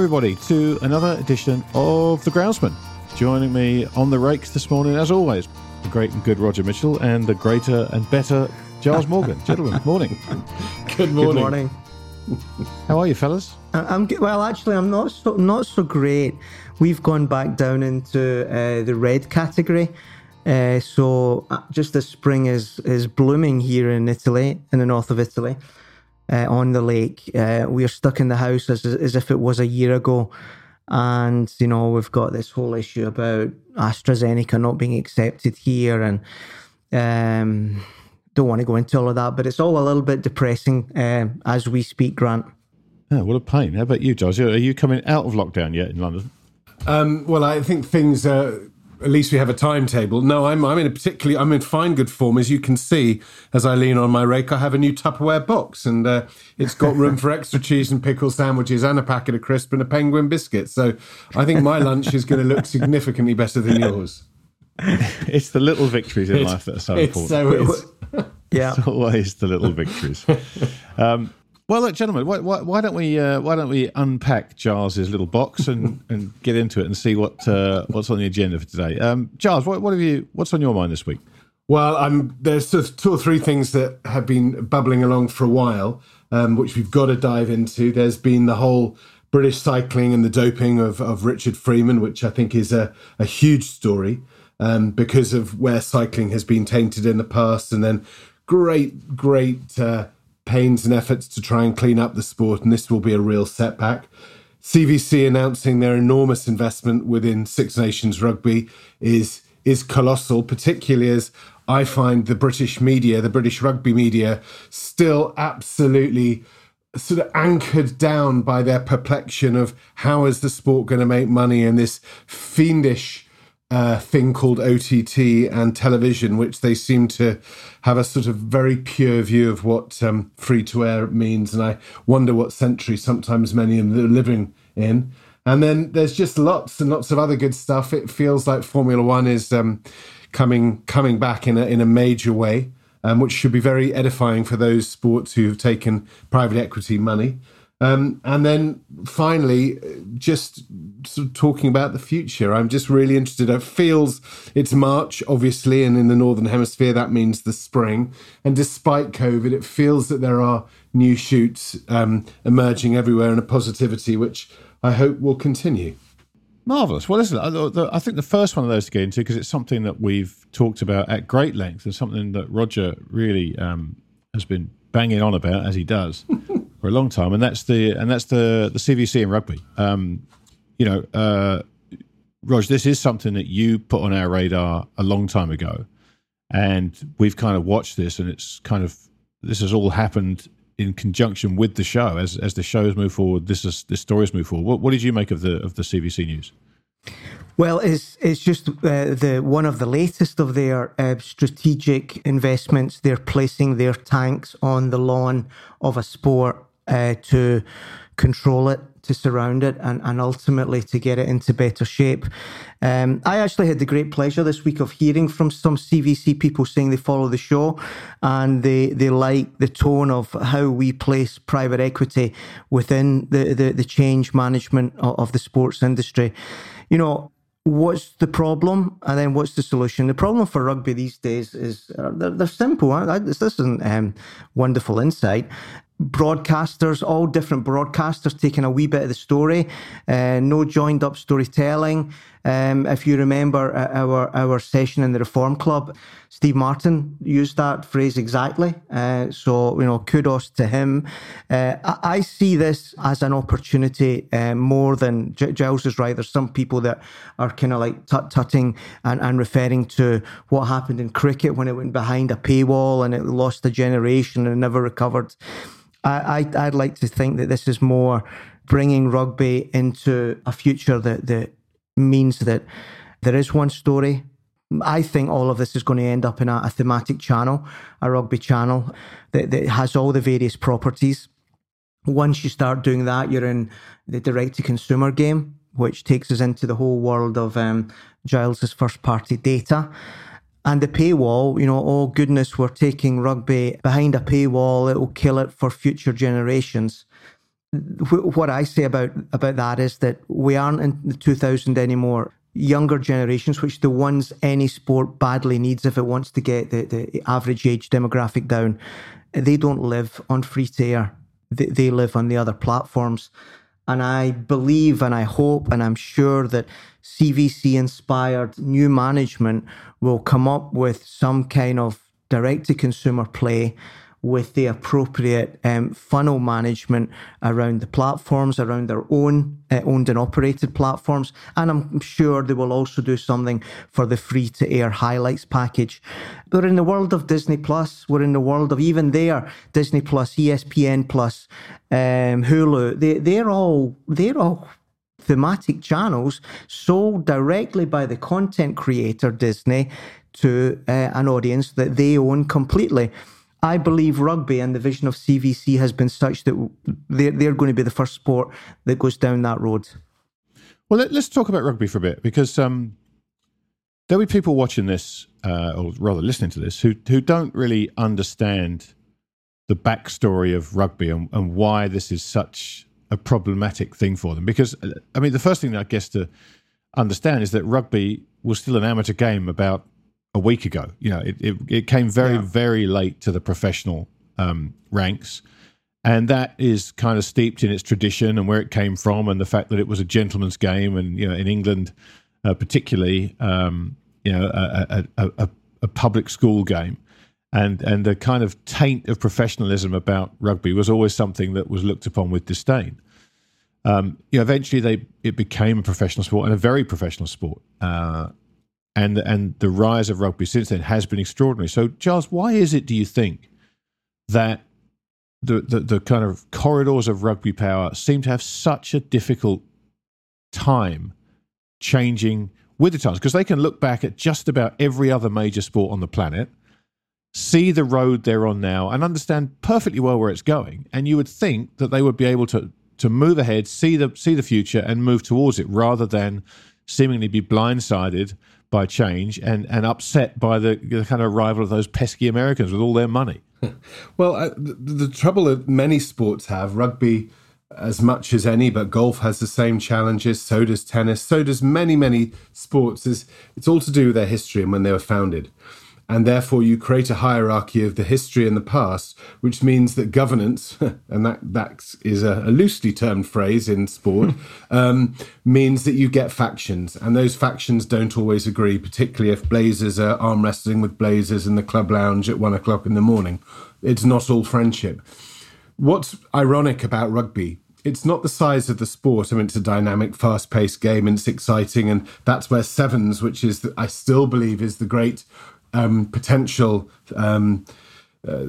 Everybody, to another edition of The Groundsman. Joining me on the rakes this morning, as always, the great and good Roger Mitchell and the greater and better Giles Morgan. Gentlemen, morning. Good morning. Good morning. How are you, fellas? I- I'm g- well. Actually, I'm not so not so great. We've gone back down into uh, the red category. Uh, so uh, just as spring is is blooming here in Italy, in the north of Italy, uh, on the lake, uh, we are stuck in the house as as if it was a year ago, and you know we've got this whole issue about AstraZeneca not being accepted here, and um, don't want to go into all of that, but it's all a little bit depressing uh, as we speak, Grant. Oh, what a pain. How about you, Giles? Are you coming out of lockdown yet in London? Um, well, I think things. Uh, at least we have a timetable. No, I'm I'm in a particularly I'm in fine good form, as you can see. As I lean on my rake, I have a new Tupperware box, and uh, it's got room for extra cheese and pickle sandwiches, and a packet of crisp and a penguin biscuit. So I think my lunch is going to look significantly better than yours. It's the little victories in life that are so It important. so is. Yeah. It's always the little victories. Um, well, look, gentlemen, why, why, why don't we uh, why don't we unpack Giles's little box and, and get into it and see what uh, what's on the agenda for today? Um, Giles, what, what have you what's on your mind this week? Well, I'm, there's sort of two or three things that have been bubbling along for a while, um, which we've got to dive into. There's been the whole British cycling and the doping of, of Richard Freeman, which I think is a, a huge story um, because of where cycling has been tainted in the past, and then great, great uh, pains and efforts to try and clean up the sport, and this will be a real setback. CVC announcing their enormous investment within Six Nations rugby is is colossal, particularly as I find the British media, the British rugby media, still absolutely sort of anchored down by their perplexion of how is the sport going to make money in this fiendish uh, thing called OTT and television, which they seem to have a sort of very pure view of what um, free to air means. And I wonder what century sometimes many of them are living in. And then there's just lots and lots of other good stuff. It feels like Formula One is um, coming coming back in a in a major way, um, which should be very edifying for those sports who have taken private equity money. Um, and then finally, just sort of talking about the future, I'm just really interested. It feels it's March, obviously, and in the Northern Hemisphere, that means the spring. And despite COVID, it feels that there are new shoots um, emerging everywhere and a positivity, which I hope will continue. Marvelous. Well, listen, I, think the first one of those to get into because it's something that we've talked about at great length and something that Roger really um, has been banging on about as he does for a long time, and that's the and that's the the CVC in rugby. Um, you know, uh, Rog, this is something that you put on our radar a long time ago, and we've kind of watched this, and it's kind of this has all happened in conjunction with the show as as the shows move forward. This is the stories move forward. What, what did you make of the of the CVC news? Well, it's it's just uh, the one of the latest of their uh, strategic investments. They're placing their tanks on the lawn of a sport uh, to control it, to surround it, and, and ultimately to get it into better shape. Um, I actually had the great pleasure this week of hearing from some CVC people saying they follow the show and they, they like the tone of how we place private equity within the, the, the change management of, of the sports industry. You know, what's the problem and then what's the solution the problem for rugby these days is uh, they're, they're simple huh? this isn't um, wonderful insight broadcasters, all different broadcasters taking a wee bit of the story, uh, no joined up storytelling. Um, if you remember uh, our our session in the Reform Club, Steve Martin used that phrase exactly. Uh, so you know, kudos to him. Uh, I, I, see this as an opportunity uh, more than G- Giles is right. There's some people that are kind of like tut tutting and, and referring to what happened in cricket when it went behind a paywall and it lost a generation and never recovered. I, I I'd like to think that this is more bringing rugby into a future that that means that there is one story. I think all of this is going to end up in a, a thematic channel, a rugby channel that, that has all the various properties. Once you start doing that, you're in the direct to consumer game, which takes us into the whole world of um, Giles's first party data. And the paywall, you know, oh goodness, we're taking rugby behind a paywall, it will kill it for future generations what I say about about that is that we aren't in the 2000 anymore. Younger generations, which the ones any sport badly needs if it wants to get the, the average age demographic down, they don't live on free air. They, they live on the other platforms. And I believe and I hope and I'm sure that CVC inspired new management will come up with some kind of direct to consumer play with the appropriate um, funnel management around the platforms, around their own uh, owned and operated platforms. And I'm sure they will also do something for the free to air highlights package. We're in the world of Disney Plus. We're in the world of even there, Disney Plus, ESPN Plus, um, Hulu. They, they're all, they're all thematic channels sold directly by the content creator Disney to uh, an audience that they own completely. I believe rugby and the vision of CVC has been such that they're, they're going to be the first sport that goes down that road. Well, let, us talk about rugby for a bit because um, there'll be people watching this, uh, or rather listening to this, who who don't really understand the backstory of rugby and, and why this is such a problematic thing for them. Because I mean, the first thing I guess to understand is that rugby was still an amateur game about a week ago. You know, it, it, it came very, yeah. very late to the professional um, ranks. And that is kind of steeped in its tradition and where it came from, and the fact that it was a gentleman's game. And, you know, in England, uh, particularly, um, you know, a, a, a, a public school game. And, and the kind of taint of professionalism about rugby was always something that was looked upon with disdain. Um, you know, eventually they it became a professional sport and a very professional sport. Uh, and and the rise of rugby since then has been extraordinary. So, Giles, why is it, do you think, that the, the, the kind of corridors of rugby power seem to have such a difficult time changing with the times? Because they can look back at just about every other major sport on the planet, see the road they're on now, and understand perfectly well where it's going. And you would think that they would be able to to move ahead, see the see the future, and move towards it, rather than seemingly be blindsided by change and, and upset by the, the kind of arrival of those pesky Americans with all their money. well, the, the, trouble that many sports have, rugby as much as any, but golf has the same challenges. So does tennis. So does many, many sports. It's all to do with their history and when they were founded and therefore you create a hierarchy of the history and the past, which means that governance, and that that is a, a loosely termed phrase in sport, um, means that you get factions, and those factions don't always agree, particularly if Blazers are arm wrestling with Blazers in the club lounge at one o'clock in the morning. It's not all friendship. What's ironic about rugby it's not the size of the sport. I mean, it's a dynamic, fast-paced game, and it's exciting, and that's where sevens, which is the, I still believe is the great um, potential um, uh,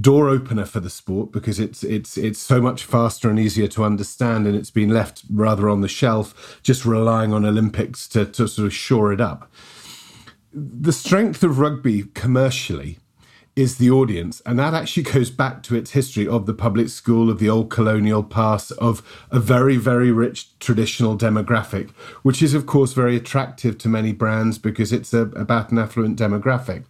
door opener for the sport because it's it's it's so much faster and easier to understand, and it's been left rather on the shelf, just relying on Olympics to, to sort of shore it up. The strength of rugby commercially is the audience. And that actually goes back to its history of the public school, of the old colonial past, of a very, very rich traditional demographic, which is, of course, very attractive to many brands because it's a, about an affluent demographic.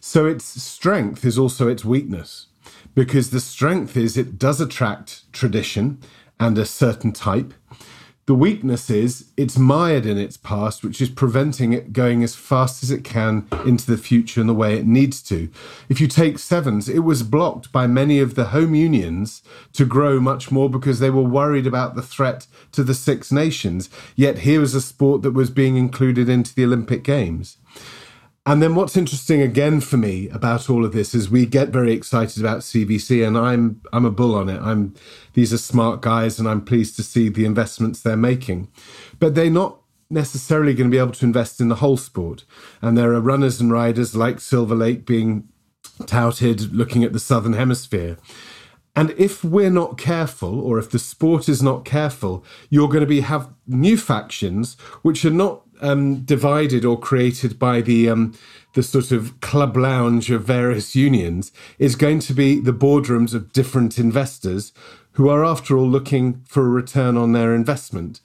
So its strength is also its weakness because the strength is it does attract tradition and a certain type. The weakness is it's mired in its past, which is preventing it going as fast as it can into the future in the way it needs to. If you take sevens, it was blocked by many of the home unions to grow much more because they were worried about the threat to the Six Nations. Yet here was a sport that was being included into the Olympic Games. And then what's interesting again for me about all of this is we get very excited about CVC and I'm I'm a bull on it. I'm these are smart guys and I'm pleased to see the investments they're making. But they're not necessarily going to be able to invest in the whole sport. And there are runners and riders like Silver Lake being touted looking at the southern hemisphere. And if we're not careful, or if the sport is not careful, you're going to be have new factions which are not um, divided or created by the um, the sort of club lounge of various unions is going to be the boardrooms of different investors who are, after all, looking for a return on their investment.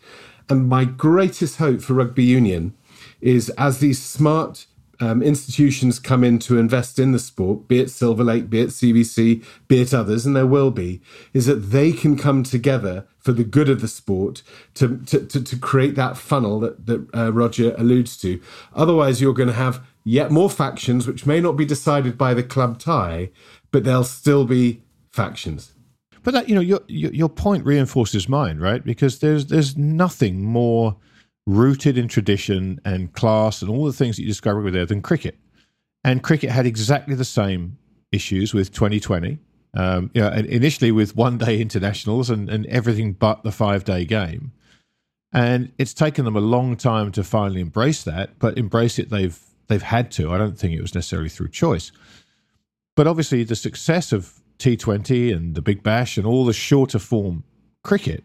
And my greatest hope for rugby union is as these smart um, institutions come in to invest in the sport, be it Silver Lake, be it CVC, be it others, and there will be, is that they can come together for the good of the sport to, to, to, to create that funnel that, that uh, Roger alludes to. Otherwise, you're going to have yet more factions, which may not be decided by the club tie, but they'll still be factions. But that, you know, your, your point reinforces mine, right? Because there's there's nothing more rooted in tradition and class and all the things that you described over there than cricket. And cricket had exactly the same issues with 2020. Um, you know, initially with one day internationals and, and everything but the five day game. And it's taken them a long time to finally embrace that, but embrace it they've they've had to. I don't think it was necessarily through choice. But obviously the success of T20 and the Big Bash and all the shorter form cricket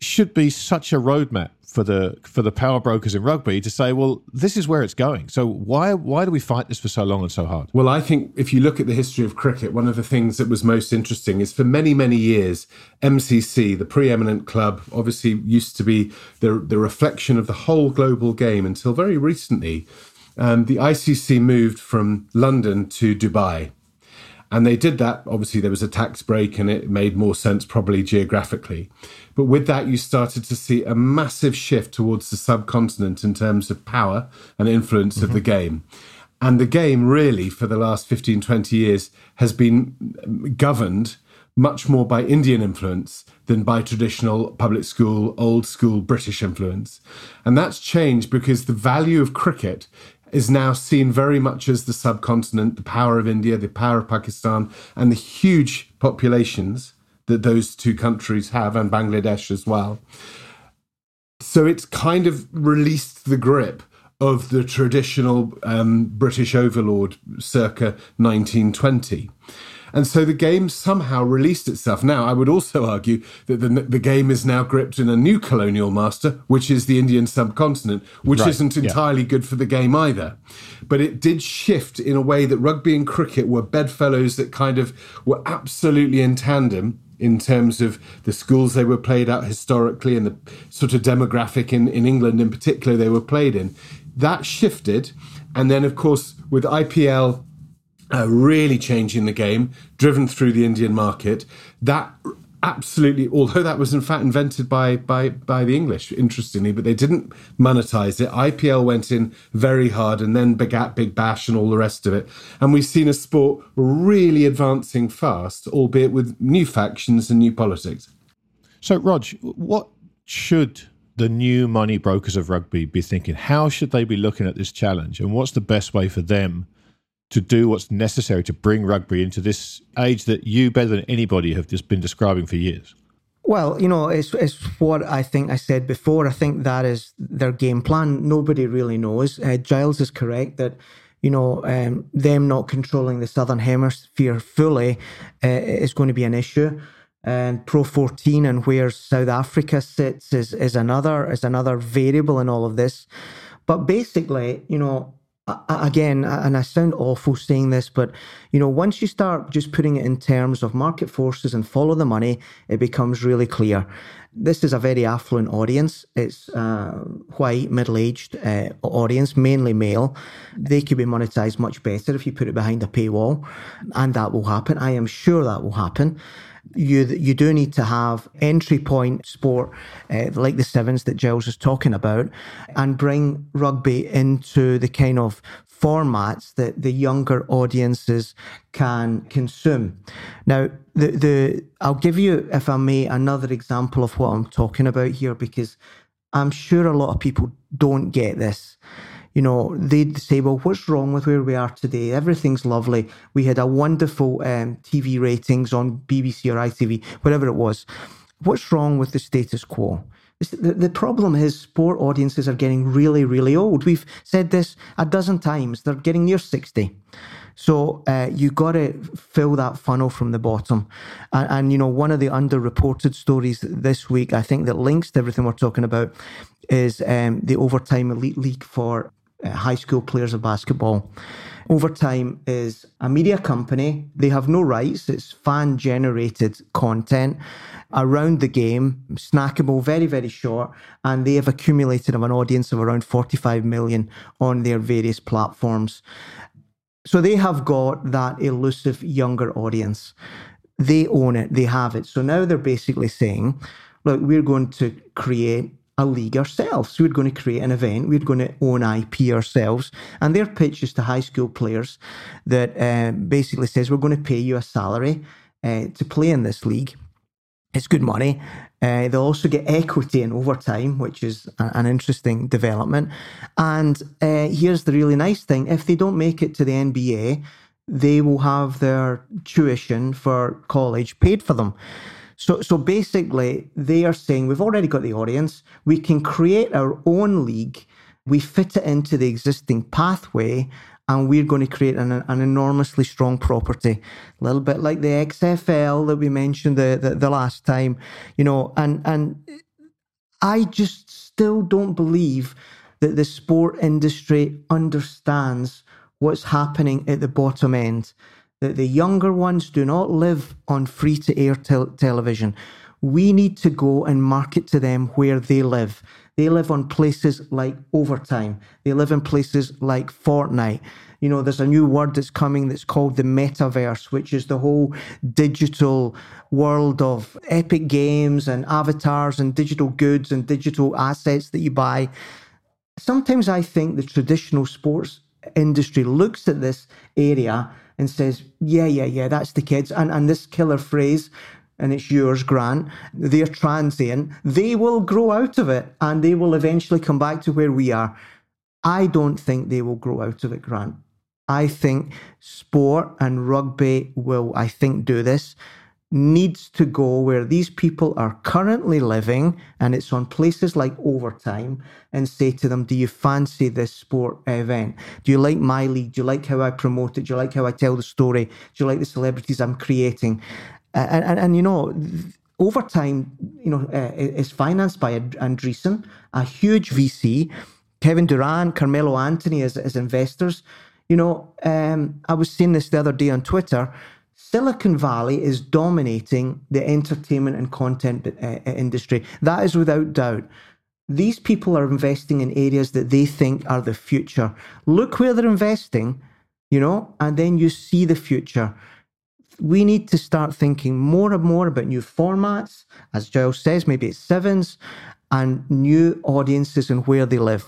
should be such a roadmap for the for the power brokers in rugby to say, well, this is where it's going. So why why do we fight this for so long and so hard? Well, I think if you look at the history of cricket, one of the things that was most interesting is for many many years, MCC, the preeminent club, obviously used to be the the reflection of the whole global game until very recently. Um, the ICC moved from London to Dubai. And they did that. Obviously, there was a tax break and it made more sense, probably geographically. But with that, you started to see a massive shift towards the subcontinent in terms of power and influence mm-hmm. of the game. And the game, really, for the last 15, 20 years, has been governed much more by Indian influence than by traditional public school, old school British influence. And that's changed because the value of cricket is now seen very much as the subcontinent, the power of India, the power of Pakistan, and the huge populations that those two countries have, and Bangladesh as well. So it's kind of released the grip of the traditional um, British overlord circa 1920. And so the game somehow released itself. Now, I would also argue that the, the game is now gripped in a new colonial master, which is the Indian subcontinent, which right, isn't entirely yeah. good for the game either. But it did shift in a way that rugby and cricket were bedfellows that kind of were absolutely in tandem in terms of the schools they were played at historically and the sort of demographic in, in England in particular they were played in. That shifted. And then, of course, with IPL uh, really changing the game, driven through the Indian market. That absolutely, although that was in fact invented by by by the English, interestingly, but they didn't monetize it. IPL went in very hard, and then begat Big Bash and all the rest of it. And we've seen a sport really advancing fast, albeit with new factions and new politics. So, Rog, what should the new money brokers of rugby be thinking? How should they be looking at this challenge, and what's the best way for them? To do what's necessary to bring rugby into this age that you, better than anybody, have just been describing for years? Well, you know, it's, it's what I think I said before. I think that is their game plan. Nobody really knows. Uh, Giles is correct that, you know, um, them not controlling the Southern Hemisphere fully uh, is going to be an issue. And Pro 14 and where South Africa sits is, is another is another variable in all of this. But basically, you know, again, and I sound awful saying this, but you know, once you start just putting it in terms of market forces and follow the money, it becomes really clear. This is a very affluent audience. It's a white, middle-aged uh, audience, mainly male. They could be monetized much better if you put it behind a paywall, and that will happen. I am sure that will happen. You you do need to have entry point sport uh, like the sevens that Giles is talking about, and bring rugby into the kind of formats that the younger audiences can consume. Now, the the I'll give you, if I may, another example of what I'm talking about here because I'm sure a lot of people don't get this you know, they'd say, well, what's wrong with where we are today? Everything's lovely. We had a wonderful um, TV ratings on BBC or ITV, whatever it was. What's wrong with the status quo? The, problem is sport audiences are getting really, really old. We've said this a dozen times. They're getting near 60. So uh, you got to fill that funnel from the bottom. And, and, you know, one of the underreported stories this week, I think that links to everything we're talking about, is um, the overtime elite league for Uh, high school players of basketball. Overtime is a media company. They have no rights. It's fan generated content around the game, snackable, very, very short. And they have accumulated of an audience of around 45 million on their various platforms. So they have got that elusive younger audience. They own it, they have it. So now they're basically saying, look, we're going to create a league ourselves. We're going to create an event. We're going to own IP ourselves. And their pitch is to high school players that uh, basically says we're going to pay you a salary uh, to play in this league. It's good money. Uh, they'll also get equity in overtime, which is a, an interesting development. And uh, here's the really nice thing if they don't make it to the NBA, they will have their tuition for college paid for them. So, so basically, they are saying we've already got the audience. We can create our own league. We fit it into the existing pathway, and we're going to create an, an enormously strong property, a little bit like the XFL that we mentioned the, the, the last time, you know. And and I just still don't believe that the sport industry understands what's happening at the bottom end that the younger ones do not live on free to air television. We need to go and market to them where they live. They live on places like Overtime. They live in places like Fortnite. You know, there's a new word that's coming that's called the metaverse, which is the whole digital world of epic games and avatars and digital goods and digital assets that you buy. Sometimes I think the traditional sports industry looks at this area and says, yeah, yeah, yeah, that's the kids. And, and this killer phrase, and it's yours, Grant, they're transient, they will grow out of it and they will eventually come back to where we are. I don't think they will grow out of it, Grant. I think sport and rugby will, I think, do this needs to go where these people are currently living and it's on places like overtime and say to them do you fancy this sport event? Do you like my league? Do you like how i promote it? Do you like how i tell the story? Do you like the celebrities i'm creating? And, and, and you know overtime you know uh, is financed by andreessen a huge vc kevin durant carmelo anthony as, as investors. You know um, i was seeing this the other day on twitter Silicon Valley is dominating the entertainment and content uh, uh, industry. That is without doubt. These people are investing in areas that they think are the future. Look where they're investing, you know, and then you see the future. We need to start thinking more and more about new formats, as Giles says, maybe it's sevens, and new audiences and where they live.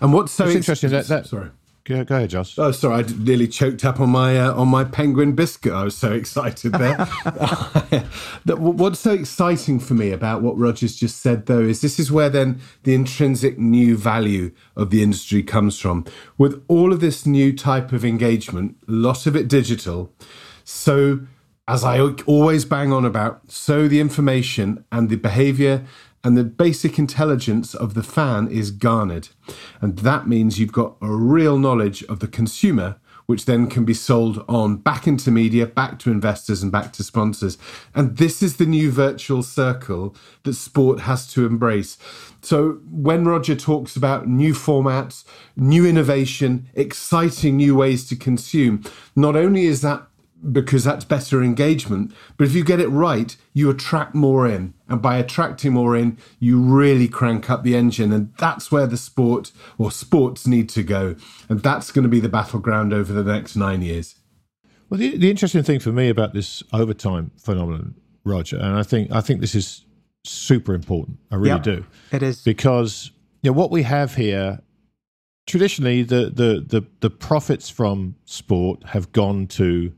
And what's so interesting that, that sorry Go, go ahead, Josh. Oh, sorry, I nearly choked up on my uh, on my penguin biscuit. I was so excited there. What's so exciting for me about what Roger's just said, though, is this is where then the intrinsic new value of the industry comes from. With all of this new type of engagement, a lot of it digital, so as I always bang on about, so the information and the behavior and the basic intelligence of the fan is garnered. And that means you've got a real knowledge of the consumer, which then can be sold on back into media, back to investors, and back to sponsors. And this is the new virtual circle that sport has to embrace. So when Roger talks about new formats, new innovation, exciting new ways to consume, not only is that because that's better engagement. But if you get it right, you attract more in. And by attracting more in, you really crank up the engine. And that's where the sport or sports need to go. And that's going to be the battleground over the next nine years. Well, the, the interesting thing for me about this overtime phenomenon Roger, and I think I think this is super important. I really Yep. do It is. because you know what we have here. Traditionally, the, the the the profits from sport have gone to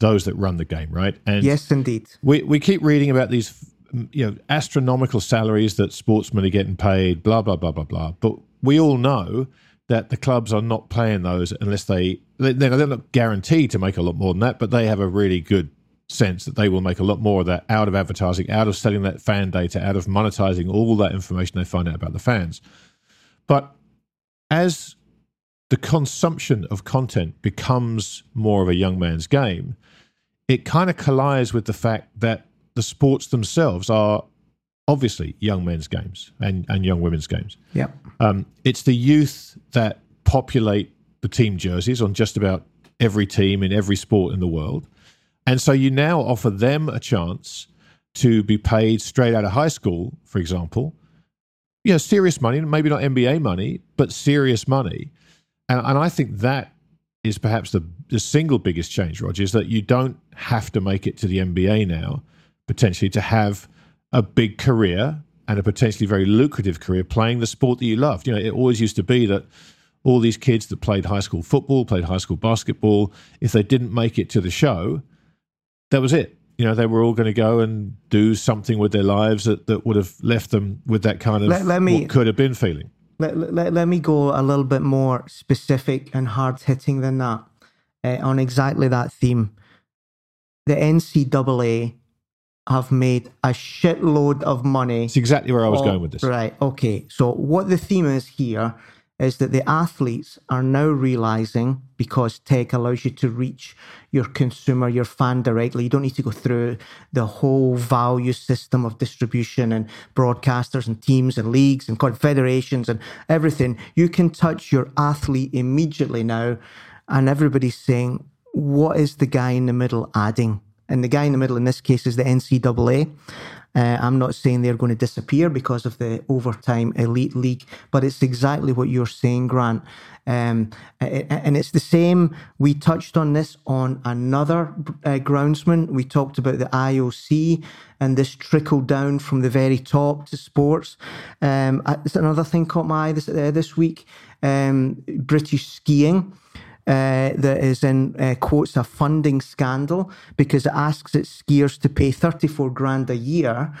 those that run the game, right? And yes, indeed. we we keep reading about these you know astronomical salaries that sportsmen are getting paid blah blah blah blah blah but we all know that the clubs are not paying those unless they they- they're not guaranteed to make a lot more than that but they have a really good sense that they will make a lot more of that out of advertising out of selling that fan data out of monetizing all that information they find out about the fans but as the consumption of content becomes more of a young man's game it kind of collides with the fact that the sports themselves are obviously young men's games and, and young women's games. Yep. Um, it's the youth that populate the team jerseys on just about every team in every sport in the world. And so you now offer them a chance to be paid straight out of high school, for example. You know, serious money, maybe not NBA money, but serious money. And, and I think that is perhaps the, the single biggest change, Roger, is that you don't have to make it to the NBA now, potentially, to have a big career and a potentially very lucrative career playing the sport that you loved. You know, it always used to be that all these kids that played high school football, played high school basketball, if they didn't make it to the show, that was it. You know, they were all going to go and do something with their lives that, that would have left them with that kind of Let- let me- what could have been feeling. Let, let, let me go a little bit more specific and hard hitting than that uh, on exactly that theme. The NCAA have made a shitload of money. It's exactly where I was Oh, going with this. Right. Okay. So what the theme is here is that the athletes are now realizing because tech allows you to reach your consumer, your fan directly. You don't need to go through the whole value system of distribution and broadcasters and teams and leagues and confederations and everything. You can touch your athlete immediately now. And everybody's saying, what is the guy in the middle adding? And the guy in the middle in this case is the NCAA. Uh, I'm not saying they're going to disappear because of the overtime elite league, but it's exactly what you're saying, Grant. Um, and it's the same. We touched on this on another uh, groundsman. We talked about the IOC and this trickle down from the very top to sports. Um, it's another thing caught my eye this, uh, this week. Um, British skiing uh, that is in uh, quotes a funding scandal because it asks its skiers to pay 34 grand a year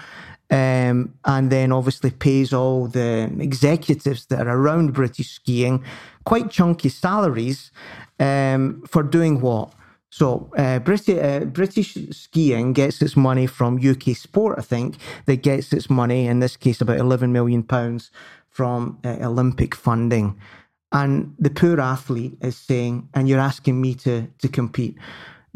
um, and then obviously pays all the executives that are around British skiing quite chunky salaries um, for doing what? So uh, British, uh, British skiing gets its money from UK Sport, I think, that gets its money, in this case about 11 million pounds from uh, Olympic funding and the poor athlete is saying, and you're asking me to to compete.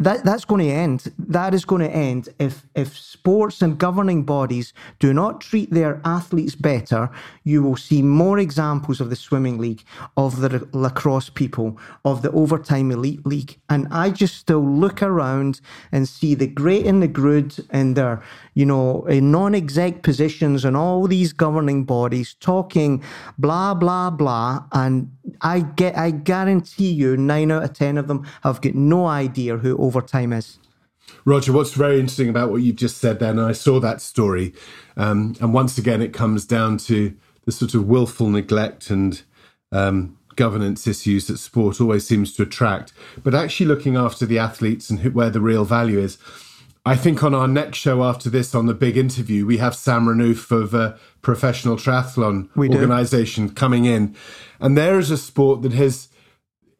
That that's going to end. That is going to end if if sports and governing bodies do not treat their athletes better. You will see more examples of the swimming league, of the lacrosse people, of the overtime elite league, and I just still look around and see the great and the good in their you know non-exec positions and all these governing bodies talking blah blah blah, and I get I guarantee you nine out of ten of them have got no idea who overtime is. Roger, what's very interesting about what you've just said there, and I saw that story, um, and once again, it comes down to the sort of willful neglect and um, governance issues that sport always seems to attract, but actually looking after the athletes and who, where the real value is. I think on our next show after this, on the big interview, we have Sam Renouf of uh, Professional Triathlon. Organization coming in. And there is a sport that has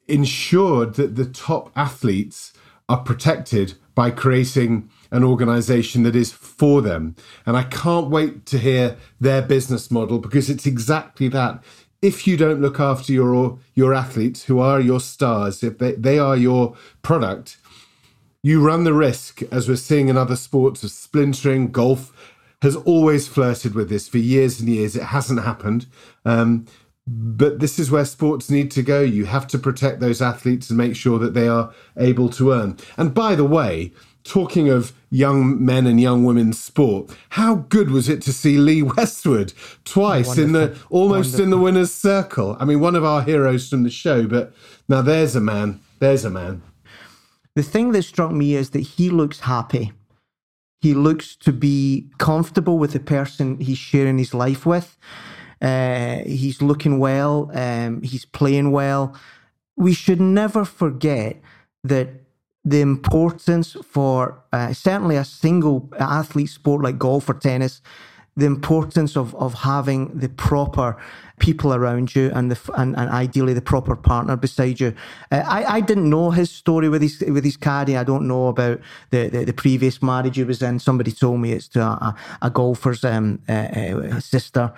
ensured that the top athletes are protected by creating an organization that is for them. And I can't wait to hear their business model because it's exactly that. If you don't look after your your athletes who are your stars, if they, they are your product, you run the risk, as we're seeing in other sports, of splintering. Golf has always flirted with this for years and years. It hasn't happened. Um, but this is where sports need to go. You have to protect those athletes and make sure that they are able to earn. And by the way, talking of young men and young women's sport, how good was it to see Lee Westwood twice in the almost in the winner's circle? I mean, one of our heroes from the show, but now there's a man. There's a man. The thing that struck me is that he looks happy. He looks to be comfortable with the person he's sharing his life with. Uh, he's looking well. Um, he's playing well. We should never forget that the importance for uh, certainly a single athlete sport like golf or tennis, the importance of, of having the proper people around you and the and, and ideally the proper partner beside you. Uh, I, I didn't know his story with his with his caddy. I don't know about the, the, the previous marriage he was in. Somebody told me it's to a, a golfer's um, uh, uh, sister.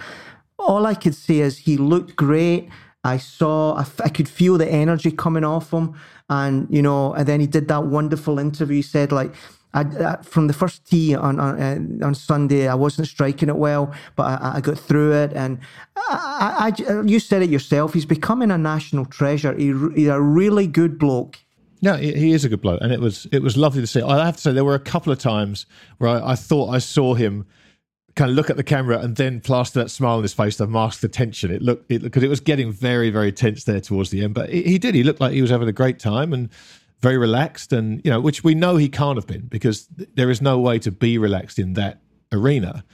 All I could say is he looked great. I saw, I, I could feel the energy coming off him. And, you know, and then he did that wonderful interview. He said, like, I, uh, from the first tee on on, uh, on, Sunday, I wasn't striking it well, but I, I got through it. And I, you said it yourself. He's becoming a national treasure. He, he's a really good bloke. Yeah, he is a good bloke, and it was it was lovely to see. I have to say there were a couple of times where I, I thought I saw him kind of look at the camera and then plaster that smile on his face to mask the tension. It looked because it, was getting very very tense there towards the end, but he, he did. He looked like he was having a great time and very relaxed, and you know, which we know he can't have been because there is no way to be relaxed in that arena.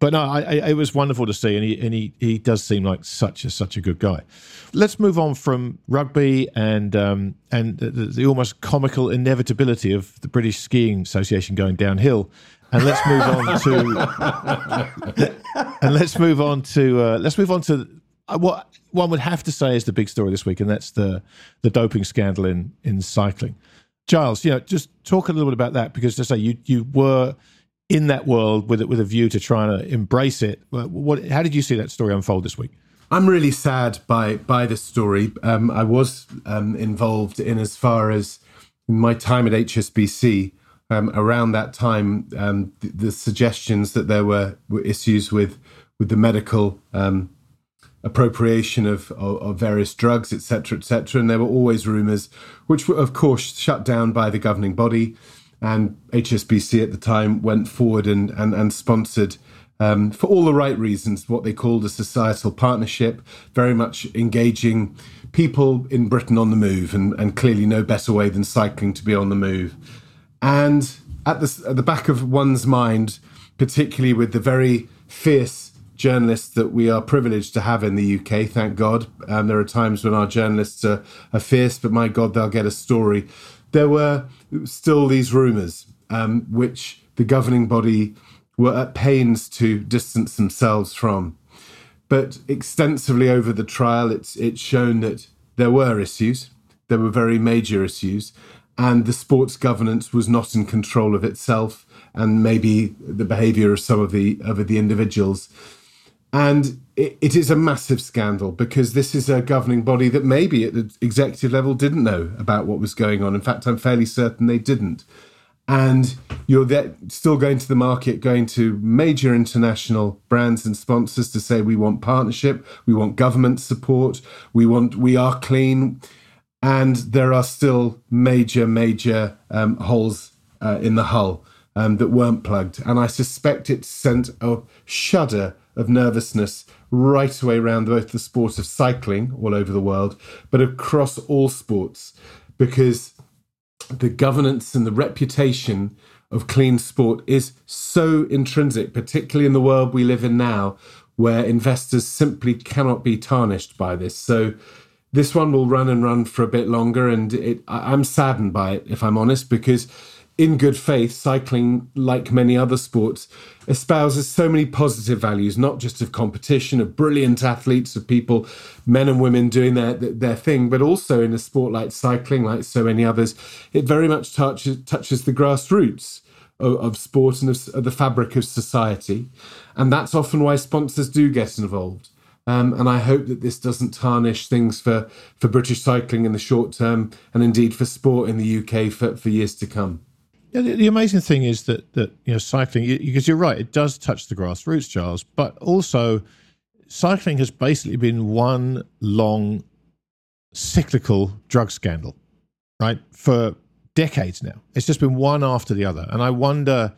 But no, I, I, it was wonderful to see, and he and he, he does seem like such a such a good guy. Let's move on from rugby and um, and the, the almost comical inevitability of the British Skiing Association going downhill and let's move on to and let's move on to uh, let's move on to uh, what one would have to say is the big story this week, and that's the the doping scandal in in cycling. Giles, you know, just talk a little bit about that because to say you you were in that world with it with a view to trying to embrace it. What, how did you see that story unfold this week? I'm really sad by by this story. Um, I was um, involved in as far as my time at HSBC um, around that time, um, the, the, suggestions that there were, were, issues with with the medical um, appropriation of, of, of, various drugs, etc., etc., and there were always rumours, which were of course shut down by the governing body, and HSBC at the time went forward and and, and sponsored. Um, for all the right reasons, what they called a societal partnership, very much engaging people in Britain on the move, and, and clearly no better way than cycling to be on the move. And at the, at the back of one's mind, particularly with the very fierce journalists that we are privileged to have in the UK, thank God. Um, there are times when our journalists are, are, fierce, but my God, they'll get a story. There were still these rumours, um, which the governing body were at pains to distance themselves from. But extensively over the trial, it's it's shown that there were issues. There were very major issues, and the sports governance was not in control of itself and maybe the behavior of some of the of the individuals. And it, it is a massive scandal because this is a governing body that maybe at the executive level didn't know about what was going on. In fact i'm fairly certain they didn't. And you're still going to the market, going to major international brands and sponsors to say we want partnership, we want government support, we want we are clean, and there are still major, major um, holes uh, in the hull um, that weren't plugged. And I suspect it sent a shudder of nervousness right away around both the sport of cycling all over the world, but across all sports, because the governance and the reputation of clean sport is so intrinsic, particularly in the world we live in now, where investors simply cannot be tarnished by this. So this one will run and run for a bit longer, and it, I'm saddened by it, if I'm honest, because in good faith, cycling, like many other sports, espouses so many positive values, not just of competition, of brilliant athletes, of people, men and women doing their their thing, but also in a sport like cycling, like so many others, it very much touches touches the grassroots of, of sport and of, of the fabric of society, and that's often why sponsors do get involved. Um, and I hope that this doesn't tarnish things for, for British cycling in the short term and indeed for sport in the UK for, for years to come. Yeah, the, the, amazing thing is that that you know cycling because you're right, it does touch the grassroots, Giles, but also cycling has basically been one long cyclical drug scandal, right? For decades now. It's just been one after the other. And I wonder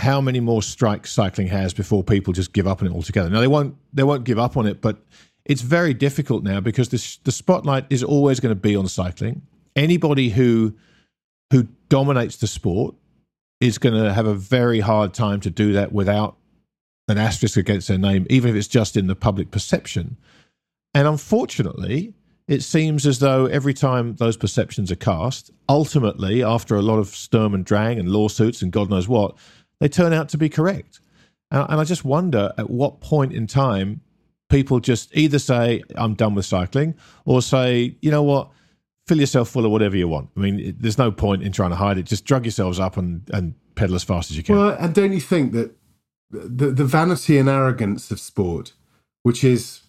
how many more strikes cycling has before people just give up on it altogether. Now they won't they won't give up on it, but it's very difficult now because this, the spotlight is always going to be on cycling. Anybody who who dominates the sport is going to have a very hard time to do that without an asterisk against their name, even if it's just in the public perception. And unfortunately, it seems as though every time those perceptions are cast, ultimately, after a lot of sturm and drang and lawsuits and God knows what, they turn out to be correct. And, I just wonder at what point in time people just either say, I'm done with cycling, or say, you know what, fill yourself full of whatever you want. I mean, there's no point in trying to hide it. Just drug yourselves up and, and pedal as fast as you can. Well, and don't you think that the, the vanity and arrogance of sport, which is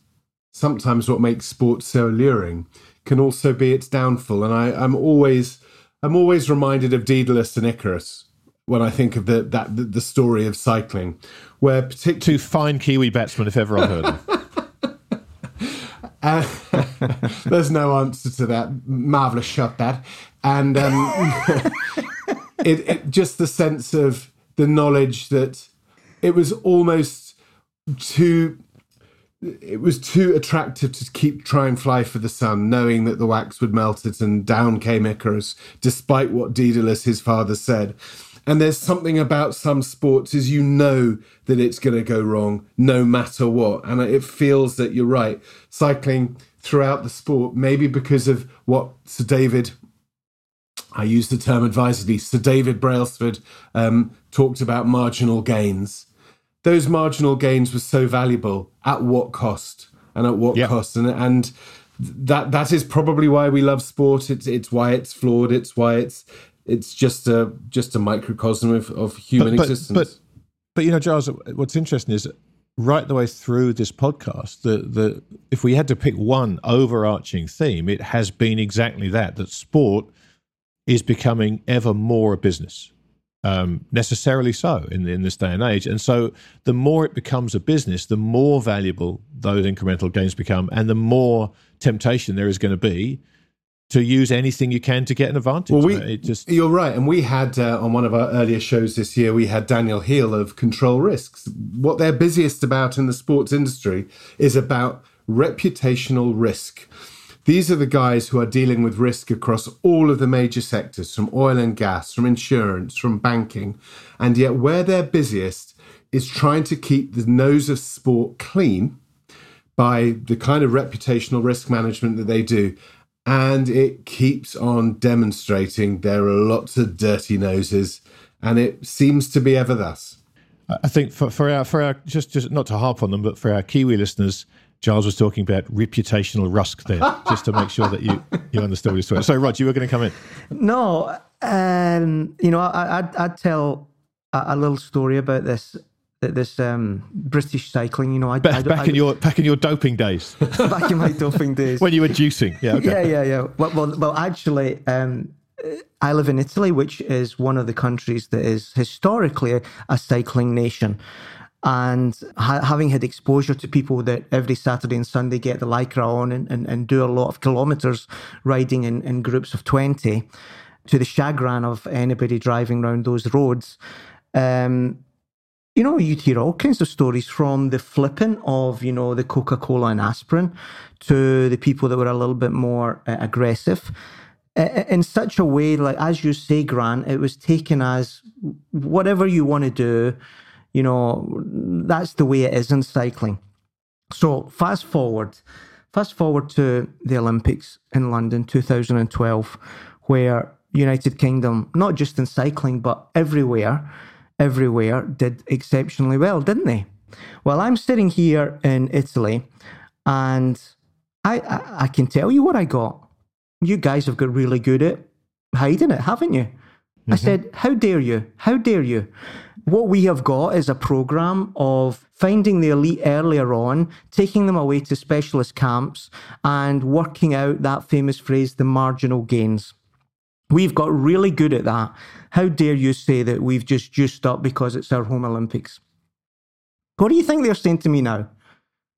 sometimes what makes sport so alluring, can also be its downfall. And I, I'm always I'm always reminded of Daedalus and Icarus when I think of the that the, the story of cycling, where particularly two fine Kiwi batsmen, if ever I've heard them. Uh, there's no answer to that. Marvelous shot, that. And um, it, it, just the sense of the knowledge that it was almost too. It was too attractive to keep try and fly for the sun, knowing that the wax would melt it, and down came Icarus, despite what Daedalus, his father, said. And there's something about some sports is you know that it's going to go wrong no matter what. And it feels that you're right. Cycling throughout the sport, maybe because of what Sir David, I use the term advisedly, Sir David Brailsford um, talked about marginal gains. Those marginal gains were so valuable. At what cost? And at what yep. cost? And, and that that is probably why we love sport. It's it's why it's flawed. It's why it's it's just a just a microcosm of, of human but, but, existence. But but you know, Giles, what's interesting is right the way through this podcast, the the if we had to pick one overarching theme, it has been exactly that that sport is becoming ever more a business. Um, necessarily so in in this day and age, and so the more it becomes a business, the more valuable those incremental gains become, and the more temptation there is going to be to use anything you can to get an advantage. Well, we, just you're right, and we had uh, on one of our earlier shows this year, we had Daniel Heel of Control Risks. What they're busiest about in the sports industry is about reputational risk. These are the guys who are dealing with risk across all of the major sectors, from oil and gas, from insurance, from banking, and yet where they're busiest is trying to keep the nose of sport clean by the kind of reputational risk management that they do and it keeps on demonstrating there are lots of dirty noses, and it seems to be ever thus. I think for, for our for our just just not to harp on them, but for our Kiwi listeners, Giles was talking about reputational rusk there, just to make sure that you you understood what he's talking. So, Rod, you were going to come in. No, um, you know, I, I'd, I'd tell a, a little story about this this um, British cycling. You know, I, back, I, back I, in your back in your doping days. back in my doping days when you were juicing. Yeah, okay. yeah, yeah, yeah. Well, well, well actually, um, I live in Italy, which is one of the countries that is historically a, a cycling nation. And ha- having had exposure to people that every Saturday and Sunday get the lycra on and, and, and do a lot of kilometres riding in, in groups of 20, to the chagrin of anybody driving around those roads, um, you know, you'd hear all kinds of stories from the flipping of, you know, the Coca Cola and aspirin to the people that were a little bit more uh, aggressive. In such a way, like, as you say, Grant, it was taken as whatever you want to do, you know, that's the way it is in cycling. So, fast forward, fast forward to the Olympics in London 2012, where United Kingdom, not just in cycling, but everywhere, everywhere did exceptionally well, didn't they? Well, I'm sitting here in Italy and I, I, I, can tell you what I got. You guys have got really good at hiding it, haven't you? Mm-hmm. I said, How dare you? How dare you? What we have got is a program of finding the elite earlier on, taking them away to specialist camps, and working out that famous phrase, the marginal gains. We've got really good at that. How dare you say that we've just juiced up because it's our home Olympics? What do you think they're saying to me now?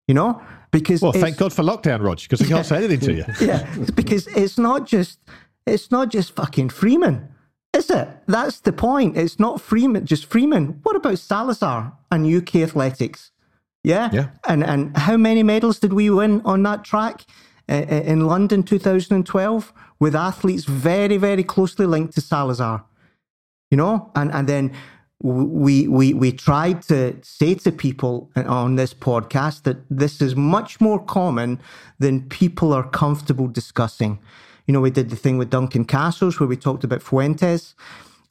You know, because well, thank God for lockdown, Rog, because I can't say anything to you. yeah, because it's not just it's not just fucking Freeman, is it? That's the point. It's not Freeman, just Freeman. What about Salazar and UK athletics? Yeah, yeah. And and how many medals did we win on that track uh, in London 2012 with athletes very very closely linked to Salazar? You know, and and then we we we tried to say to people on this podcast that this is much more common than people are comfortable discussing. You know, we did the thing with Duncan Castles where we talked about Fuentes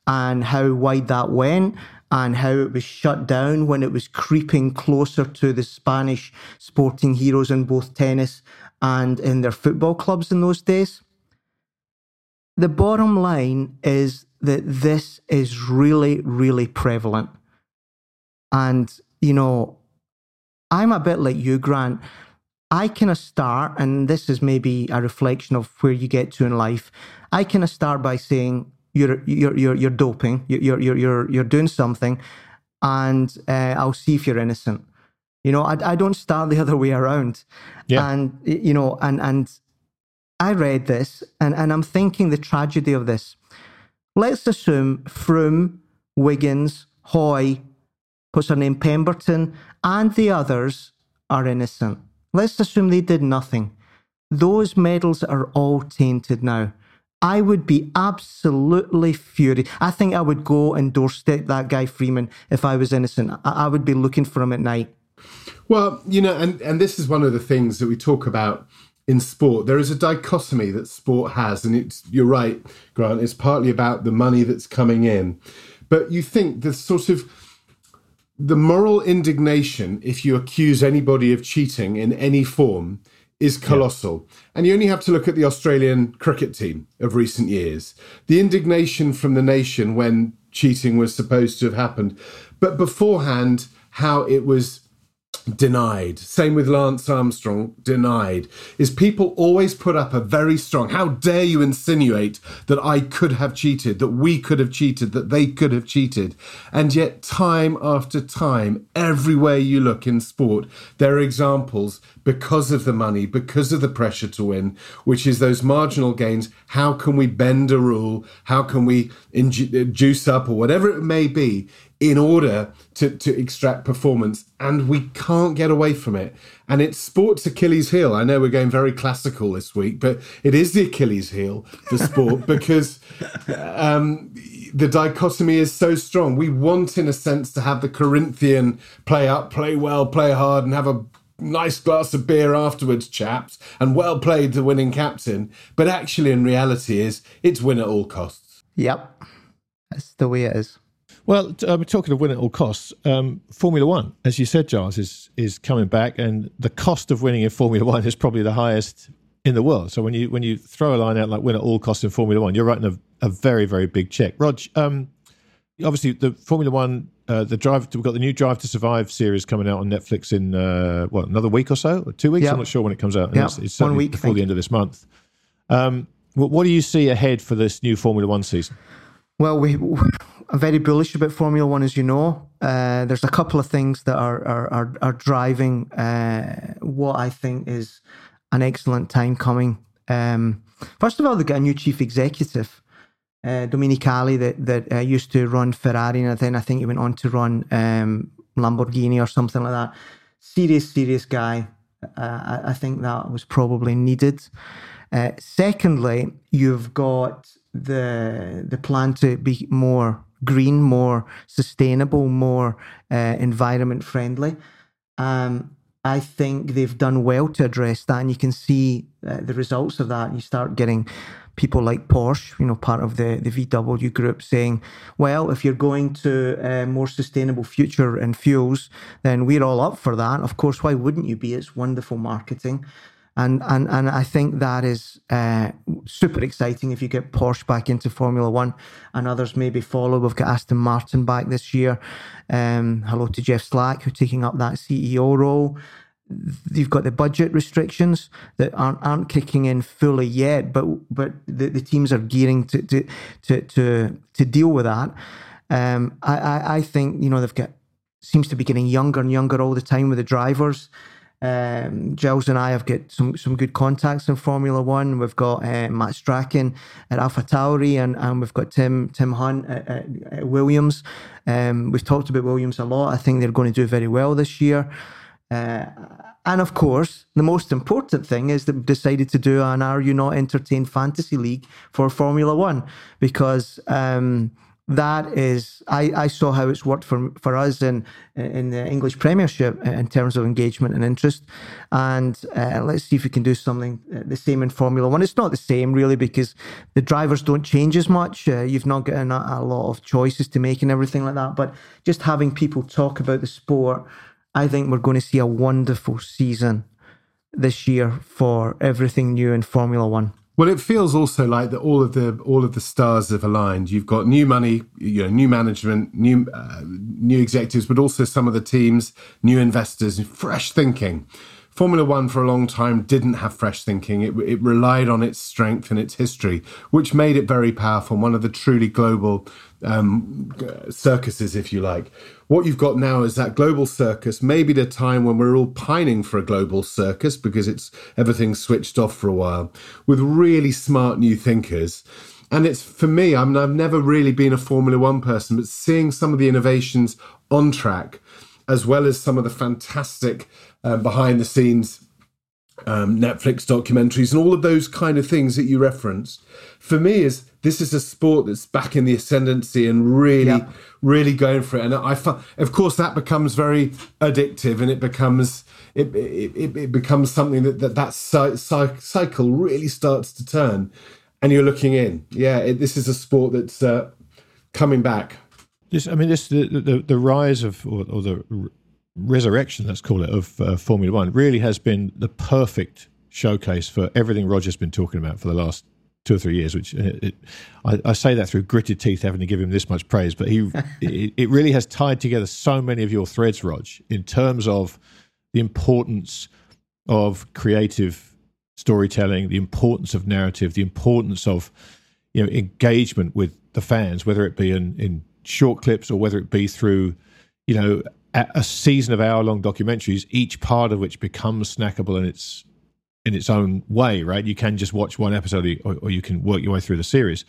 and how wide that went and how it was shut down when it was creeping closer to the Spanish sporting heroes in both tennis and in their football clubs in those days. The bottom line is that this is really, really prevalent. And, you know, I'm a bit like you, Grant. I kind of start, and this is maybe a reflection of where you get to in life. I kind of start by saying, you're you're you're, you're doping, you're you're you're you're doing something, and uh, I'll see if you're innocent. You know, I, I don't start the other way around. Yeah. And you know, and and I read this, and and I'm thinking the tragedy of this. Let's assume Froome, Wiggins, Hoy, what's her name, Pemberton, and the others are innocent. Let's assume they did nothing. Those medals are all tainted now. I would be absolutely furious. I think I would go and doorstep that guy Freeman if I was innocent. I, I would be looking for him at night. Well, you know, and, and this is one of the things that we talk about in sport. There is a dichotomy that sport has, and it's you're right, Grant. It's partly about the money that's coming in, but you think the sort of the moral indignation if you accuse anybody of cheating in any form is colossal. Yeah. And you only have to look at the Australian cricket team of recent years. The indignation from the nation when cheating was supposed to have happened, but beforehand, how it was denied. Same with Lance Armstrong, denied. Is people always put up a very strong, how dare you insinuate that I could have cheated, that we could have cheated, that they could have cheated. And yet, time after time, everywhere you look in sport, there are examples because of the money, because of the pressure to win, which is those marginal gains. How can we bend a rule? How can we juice up or whatever it may be in order to, to extract performance? And we can't get away from it. And it's sports Achilles heel. I know we're going very classical this week, but it is the Achilles heel for sport because um, the dichotomy is so strong. We want, in a sense, to have the Corinthian play up, play well, play hard, and have a nice glass of beer afterwards, chaps, and well played the winning captain. But actually, in reality, is it's win at all costs. Yep, that's the way it is. Well, um, talking of win at all costs, um, Formula One, as you said, Giles, is is coming back, and the cost of winning in Formula One is probably the highest in the world. So when you when you throw a line out like win at all costs in Formula One, you're writing a, a very very big check. Rog, um, obviously the Formula One, uh, the drive. We've got the new Drive to Survive series coming out on Netflix in uh, what another week or so, or two weeks. Yep. I'm not sure when it comes out. Yeah, it's, it's one week before the end of this month. Um, what, what, do you see ahead for this new Formula One season? Well, we are very bullish about Formula One, as you know. Uh, there's a couple of things that are are are, are driving uh, what I think is an excellent time coming. Um, first of all, they got a new chief executive uh, Domenicali that that uh, used to run Ferrari, and then I think he went on to run um, Lamborghini or something like that. Serious, serious guy. Uh, I, I, think that was probably needed. Uh, secondly, you've got the the plan to be more green, more sustainable, more uh, environment friendly. Um, I think they've done well to address that, and you can see uh, the results of that. You start getting people like Porsche, you know, part of the, the VW group, saying, well, if you're going to a more sustainable future in fuels, then we're all up for that. Of course, why wouldn't you be? It's wonderful marketing. And, and, and I think that is uh, super exciting if you get Porsche back into Formula One and others maybe follow. We've got Aston Martin back this year. Um, hello to Jeff Slack, who's taking up that CEO role you've got the budget restrictions that aren't aren't kicking in fully yet, but but the, the teams are gearing to to to to, to deal with that. Um, I, I, I think you know they've got seems to be getting younger and younger all the time with the drivers. Um, Giles and I have got some some good contacts in Formula One. We've got uh, Matt Strachan at Alpha Tauri, and, and we've got Tim Tim Hunt at, at, at Williams. Um, we've talked about Williams a lot. I think they're going to do very well this year. Uh, and of course, the most important thing is that we've decided to do an Are You Not Entertained Fantasy League for Formula One because um, that is I, I saw how it's worked for for us in in the English Premiership in terms of engagement and interest, and uh, let's see if we can do something uh, the same in Formula One. It's not the same really because the drivers don't change as much. Uh, you've not got a, a lot of choices to make and everything like that. But just having people talk about the sport, I think we're going to see a wonderful season this year for everything new in Formula One. Well, it feels also like that all of the all of the stars have aligned. You've got new money, you know, new management, new uh, new executives, but also some of the teams, new investors, fresh thinking. Formula One for a long time didn't have fresh thinking. It, it relied on its strength and its history, which made it very powerful. One of the truly global um, circuses, if you like. What you've got now is that global circus, maybe the time when we're all pining for a global circus because it's everything's switched off for a while, with really smart new thinkers. And it's for me, I mean, I've never really been a Formula One person, but seeing some of the innovations on track, as well as some of the fantastic um, behind the scenes um, Netflix documentaries and all of those kind of things that you referenced. For me, is this is a sport that's back in the ascendancy and really, yeah. really going for it. And I, of course, that becomes very addictive, and it becomes it it, it becomes something that that that cycle really starts to turn, and you're looking in. Yeah, it, this is a sport that's uh, coming back. This, I mean, this the the, the rise of or, or the resurrection, let's call it, of uh, Formula One really has been the perfect showcase for everything Roger's been talking about for the last two or three years. Which uh, it, I, I, say that through gritted teeth, having to give him this much praise, but he it, it, really has tied together so many of your threads, Rog, in terms of the importance of creative storytelling, the importance of narrative, the importance of you know engagement with the fans, whether it be in, in short clips or whether it be through you know a season of hour long documentaries, each part of which becomes snackable in its in its own way, right? You can just watch one episode or, or, you can work your way through the series.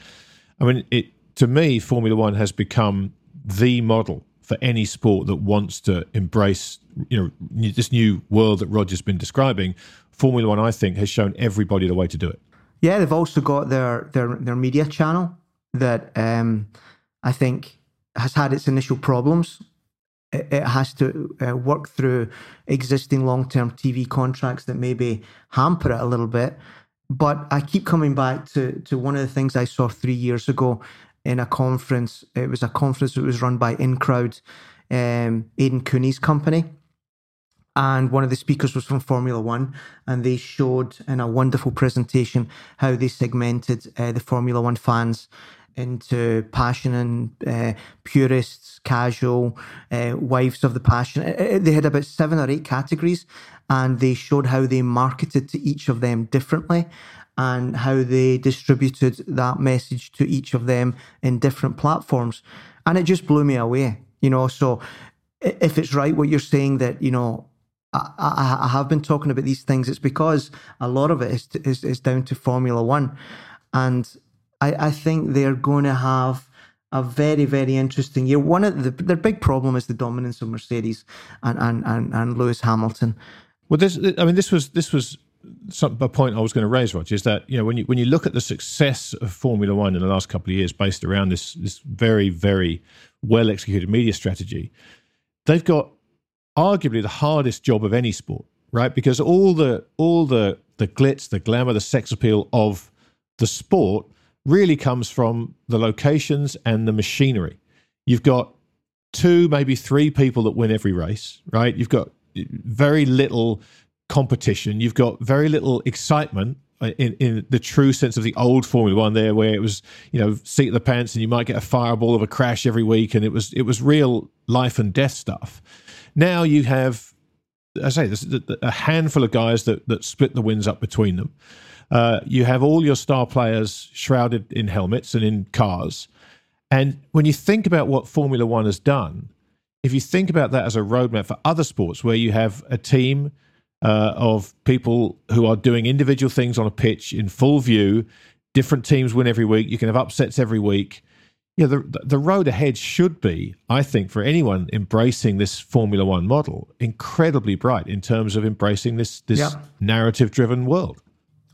I mean, it to me, Formula One has become the model for any sport that wants to embrace, you know, this new world that Roger's been describing. Formula One, I think, has shown everybody the way to do it. Yeah, they've also got their their their media channel that um, I think has had its initial problems it has to uh, work through existing long term TV contracts that maybe hamper it a little bit. But I keep coming back to, to one of the things I saw three years ago in a conference. It was a conference that was run by InCrowd, um, Aidan Cooney's company. And one of the speakers was from Formula One, and they showed in a wonderful presentation how they segmented uh, the Formula One fans into passion and uh, purists, casual, uh, wives of the passion. Uh, uh, they had about seven or eight categories, and they showed how they marketed to each of them differently and how they distributed that message to each of them in different platforms. And it just blew me away, you know. So if it's right what you're saying that, you know, I, I, have been talking about these things. It's because a lot of it is, is, is down to Formula One, and I, I think they're going to have a very, very interesting year. One of the their big problem is the dominance of Mercedes and and and, and Lewis Hamilton. Well, this I mean, this was this was some, a point I was going to raise, Roger, is that you know when you when you look at the success of Formula One in the last couple of years, based around this this very very well executed media strategy, they've got arguably the hardest job of any sport, right? Because all the all the the glitz, the glamour, the sex appeal of the sport really comes from the locations and the machinery. You've got two, maybe three people that win every race, right? You've got eh, very little competition. You've got very little excitement uh, in, in the true sense of the old Formula One there, where it was, you know, seat of the pants and you might get a fireball of a crash every week. And it was, it was real life and death stuff. Now you have, I say, a handful of guys that, that split the wins up between them. Uh, you have all your star players shrouded in helmets and in cars. And when you think about what Formula One has done, if you think about that as a roadmap for other sports where you have a team uh, of people who are doing individual things on a pitch in full view, different teams win every week, you can have upsets every week. Yeah, the the road ahead should be, I think, for anyone embracing this Formula One model, incredibly bright in terms of embracing this this yeah. narrative driven world.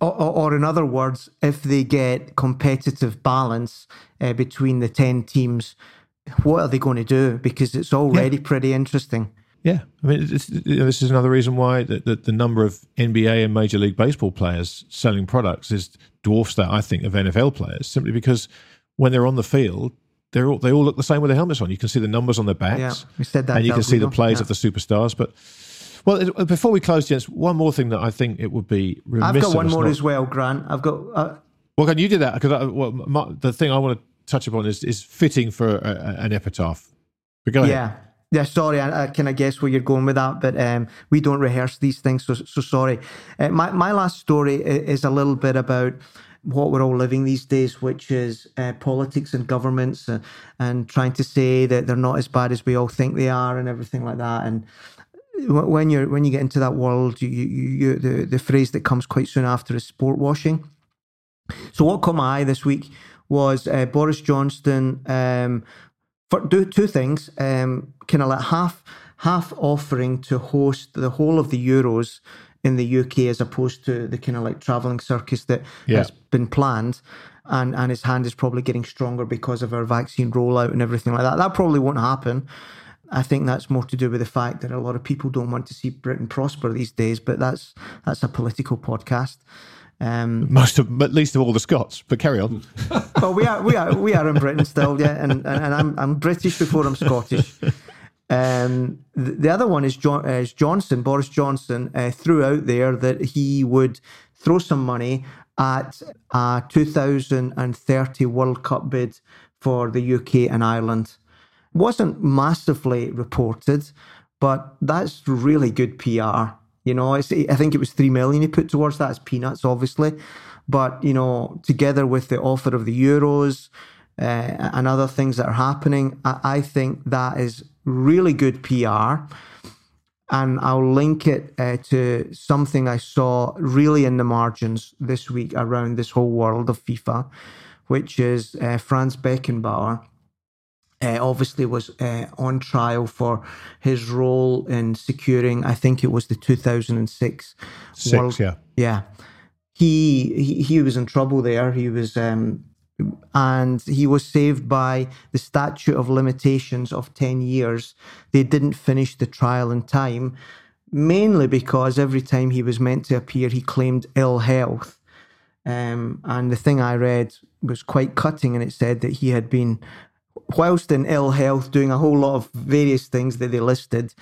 Or, or, in other words, if they get competitive balance uh, between the 10 teams, what are they going to do? Because it's already yeah. pretty interesting. Yeah, I mean, you know, this is another reason why the, the, the, number of NBA and Major League Baseball players selling products is dwarfs that I think of NFL players, simply because when they're on the field, they're all, they all look the same with their helmets on. You can see the numbers on their backs, yeah, we said that, and you can see the plays yeah. of the superstars. But well, before we close, gents, one more thing that I think it would be remiss. I've got one more not, as well, Grant. I've got. Uh, well, can you do that? Because well, my, the thing I want to touch upon is is fitting for a, an epitaph. But go ahead. Yeah. Yeah, sorry, I, I kind of guess where you're going with that, but um, we don't rehearse these things, so so sorry. Uh, my my last story is a little bit about what we're all living these days, which is uh, politics and governments, uh, and trying to say that they're not as bad as we all think they are, and everything like that. And when you're when you get into that world, you, you, you the the phrase that comes quite soon after is sport washing. So what caught my eye this week was uh, Boris Johnson um, for do two things. Um, kind of like half half offering to host the whole of the Euros in the UK as opposed to the kind of like traveling circus that yeah. has been planned. And, and his hand is probably getting stronger because of our vaccine rollout and everything like that. That probably won't happen. I think that's more to do with the fact that a lot of people don't want to see Britain prosper these days, but that's that's a political podcast. Um, Most of, at least of all the Scots. But carry on. well, we are we are we are in Britain still, yeah, and and, and I'm I'm British before I'm Scottish. Um, the, the, other one is, John, uh, is Johnson. Boris Johnson uh, threw out there that he would throw some money at a 2030 World Cup bid for the UK and Ireland. Wasn't massively reported, but that's really good PR. You know, I think it was three million he put towards that as peanuts, obviously. But you know, together with the offer of the euros uh, and other things that are happening, I, I, think that is really good PR. And I'll link it uh, to something I saw really in the margins this week around this whole world of FIFA, which is uh, Franz Beckenbauer uh, obviously was uh, on trial for his role in securing, I think it was the 2006 Six, World, yeah, yeah. He, he he was in trouble there. He was, um, and he was saved by the statute of limitations of ten years. They didn't finish the trial in time, mainly because every time he was meant to appear, he claimed ill health. Um, and the thing I read was quite cutting, and it said that he had been whilst in ill health, doing a whole lot of various things that they listed.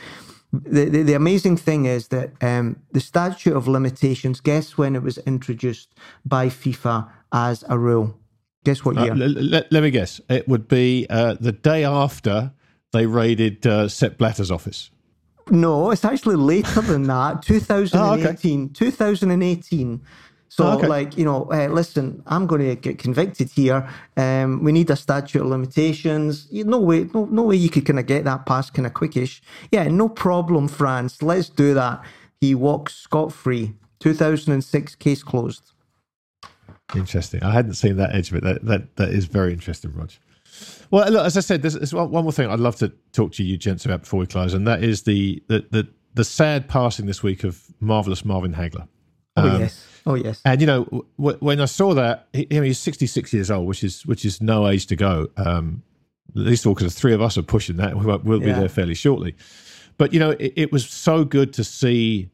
The, the, the amazing thing is that um, the statute of limitations, guess when it was introduced by FIFA as a rule? Guess what uh, year? Uh, l- l- let me guess. It would be uh, the day after they raided uh, Sepp Blatter's office. No, it's actually later than that. 2018. oh, okay. 2018. So, oh, okay. like, you know, uh, listen, I'm going to get convicted here. Um, we need a statute of limitations. You, no way, no, no way you could kind of get that passed kind of quickish. Yeah, no problem, Franz. Let's do that. He walks scot free. 2006 case closed. Interesting. I hadn't seen that edge of it. That that, that is very interesting, Rog. Well, look, as I said, there's, there's one, one more thing I'd love to talk to you gents about before we close, and that is the the the, the sad passing this week of marvelous Marvin Hagler. Oh um, yes. Oh yes. And you know, w- when I saw that, he, he's 66 years old, which is which is no age to go. Um, at least all because three of us are pushing that. We will be yeah. there fairly shortly. But you know, it, it, was so good to see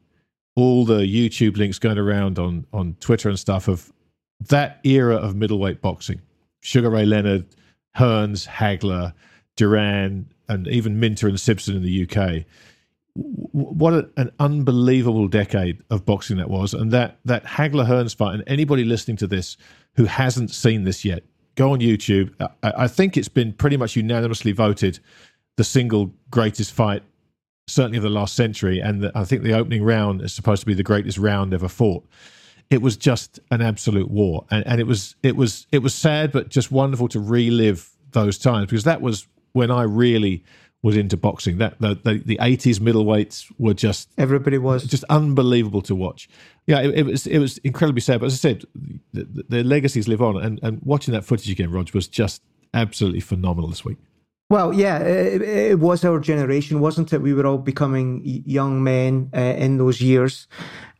all the YouTube links going around on on Twitter and stuff of that era of middleweight boxing. Sugar Ray Leonard, Hearns, Hagler, Duran, and even Minter and Sibson in the UK what an unbelievable decade of boxing that was, and that that Hagler Hearns fight. And anybody listening to this who hasn't seen this yet, go on YouTube. I, I, think it's been pretty much unanimously voted the single greatest fight, certainly of the last century. And the, I think the opening round is supposed to be the greatest round ever fought. It was just an absolute war, and, and it was it was it was sad, but just wonderful to relive those times because that was when I really was into boxing. That the the, the 80s middleweights were just everybody was just unbelievable to watch. Yeah, it, it was it was incredibly sad. But as I said, the, the, legacies live on, and and watching that footage again, Rog, was just absolutely phenomenal this week. Well, yeah, it, it, was our generation, wasn't it? We were all becoming young men uh, in those years.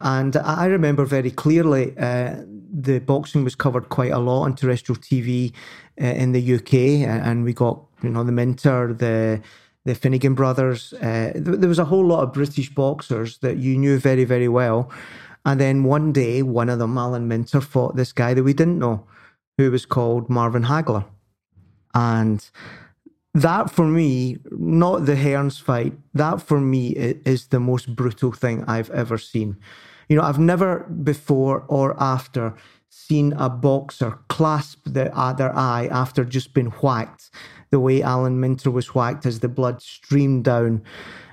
And I remember very clearly uh, the boxing was covered quite a lot on terrestrial TV uh, in the UK. And we got, you know, the Minter, the the Finnegan brothers. Uh, there was a whole lot of British boxers that you knew very, very well. And then one day, one of them, Alan Minter, fought this guy that we didn't know, who was called Marvin Hagler. And that for me, not the Hearns fight, that for me is the most brutal thing I've ever seen. You know, I've never before or after seen a boxer clasp the other eye after just being whacked the way Alan Minter was whacked as the blood streamed down.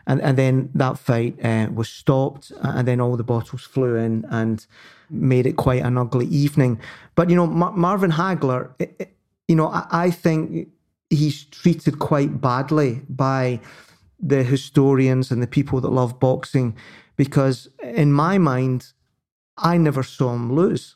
And, and then that fight uh, was stopped, and then all the bottles flew in and made it quite an ugly evening. But, you know, Mar- Marvin Hagler, it, it, you know, I, I think he's treated quite badly by the historians and the people that love boxing because, in my mind, I never saw him lose.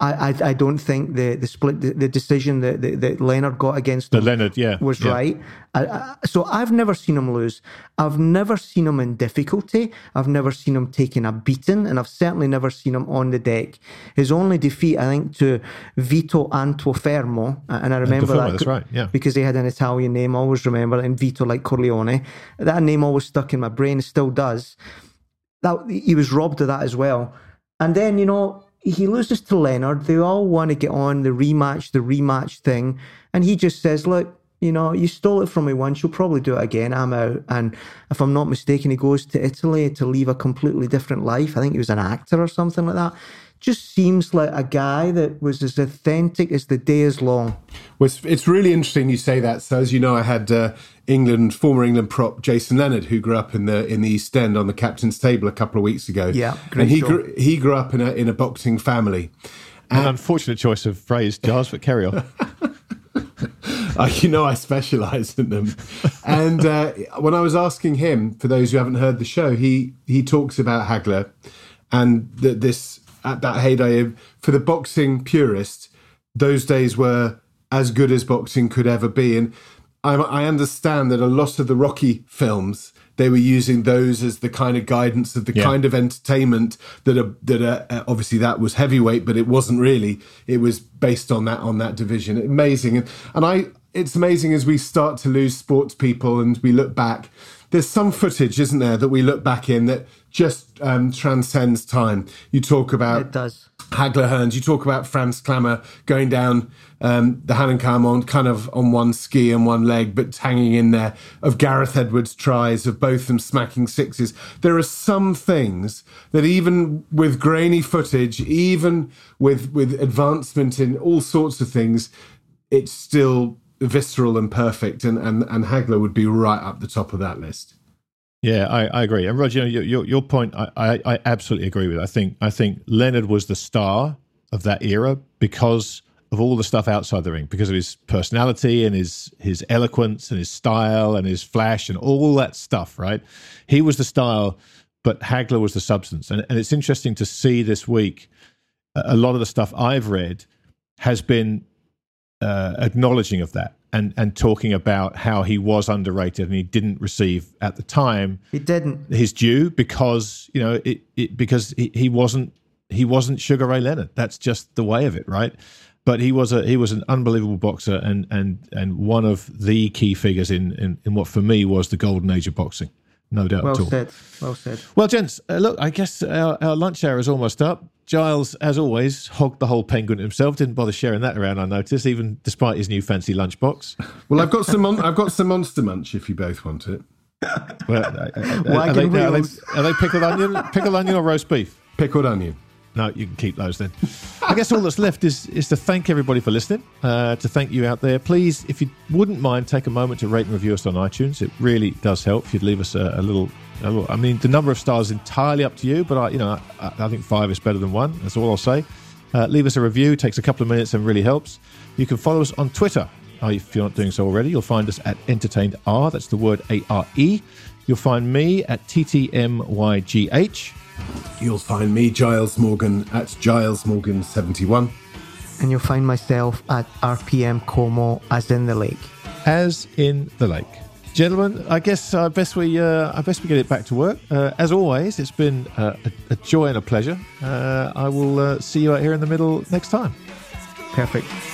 I, I, I don't think the the split the, the decision that, that, that Leonard got against the Leonard yeah was yeah. right. I, I, so I've never seen him lose. I've never seen him in difficulty. I've never seen him taking a beating, and I've certainly never seen him on the deck. His only defeat, I think, to Vito Antuofermo, and I remember that that's right, yeah, because he had an Italian name. I always remember, and Vito like Corleone. That name always stuck in my brain. It Still does. That he was robbed of that as well. And then you know he loses to Leonard. They all want to get on the rematch, the rematch thing. And he just says, Look, you know, you stole it from me once, you'll probably do it again. I'm out. And if I'm not mistaken, he goes to Italy to leave a completely different life. I think he was an actor or something like that just seems like a guy that was as authentic as the day is long. Well, it's, it's really interesting you say that. So, as you know, I had uh, England former England prop Jason Leonard, who grew up in the in the East End on the captain's table a couple of weeks ago. Yeah, and he grew, he grew up in a in a boxing family. And, An unfortunate choice of phrase, Giles, but carry on. uh, you know, I specialise in them. And uh, when I was asking him, for those who haven't heard the show, he he talks about Hagler and that this at that heyday for the boxing purist, those days were as good as boxing could ever be. And I, I understand that a lot of the Rocky films they were using those as the kind of guidance of the yeah. kind of entertainment that are, that are, uh, obviously that was heavyweight, but it wasn't really. It was based on that on that division. Amazing, and and I it's amazing as we start to lose sports people and we look back. There's some footage, isn't there, that we look back in that just um, transcends time. You talk about it does. Hagler Hearns. You talk about Franz Klammer going down um, the Hahnenkamm kind of on one ski and one leg, but hanging in there. Of Gareth Edwards' tries, of both them smacking sixes. There are some things that even with grainy footage, even with with advancement in all sorts of things, it's still visceral and perfect. And and and Hagler would be right up the top of that list. Yeah, I, I agree. And Roger, your, your, your point, I, I, I absolutely agree with. I think I think Leonard was the star of that era because of all the stuff outside the ring, because of his personality and his his eloquence and his style and his flash and all that stuff. Right, he was the style, but Hagler was the substance. And, and it's interesting to see this week a lot of the stuff I've read has been uh, acknowledging of that and and talking about how he was underrated and he didn't receive at the time he didn't his due because you know it, it because he, he wasn't he wasn't Sugar Ray Leonard. That's just the way of it, right? But he was a he was an unbelievable boxer and and and one of the key figures in in, in what for me was the golden age of boxing. No doubt well at all. said. Well said. Well, gents, uh, look, I guess our, our lunch hour is almost up. Giles, as always, hogged the whole penguin himself. Didn't bother sharing that around. I noticed, even despite his new fancy lunchbox. Well, I've got some. Mon- I've got some monster munch if you both want it. Well, uh, uh, are, they, are, they, are they pickled onion, pickled onion or roast beef? Pickled onion. No, you can keep those then. I guess all that's left is is to thank everybody for listening. Uh, to thank you out there, please, if you wouldn't mind, take a moment to rate and review us on iTunes. It really does help. If you'd leave us a, a a little, I mean, the number of stars is entirely up to you, but I, you know, I, I think five is better than one. That's all I'll say. Uh, leave us a review. It takes a couple of minutes and really helps. You can follow us on Twitter. Uh, if you're not doing so already, you'll find us at Entertained R. That's the word A R E. You'll find me at TTMYGH. You'll find me, Giles Morgan, at Giles Morgan71. And you'll find myself at RPM Como, as in the lake. as in the lake. Gentlemen, I guess I best we uh, I best we get it back to work. Uh, as always, it's been uh, a, a, joy and a pleasure. Uh, I will uh, see you out here in the middle next time. Perfect.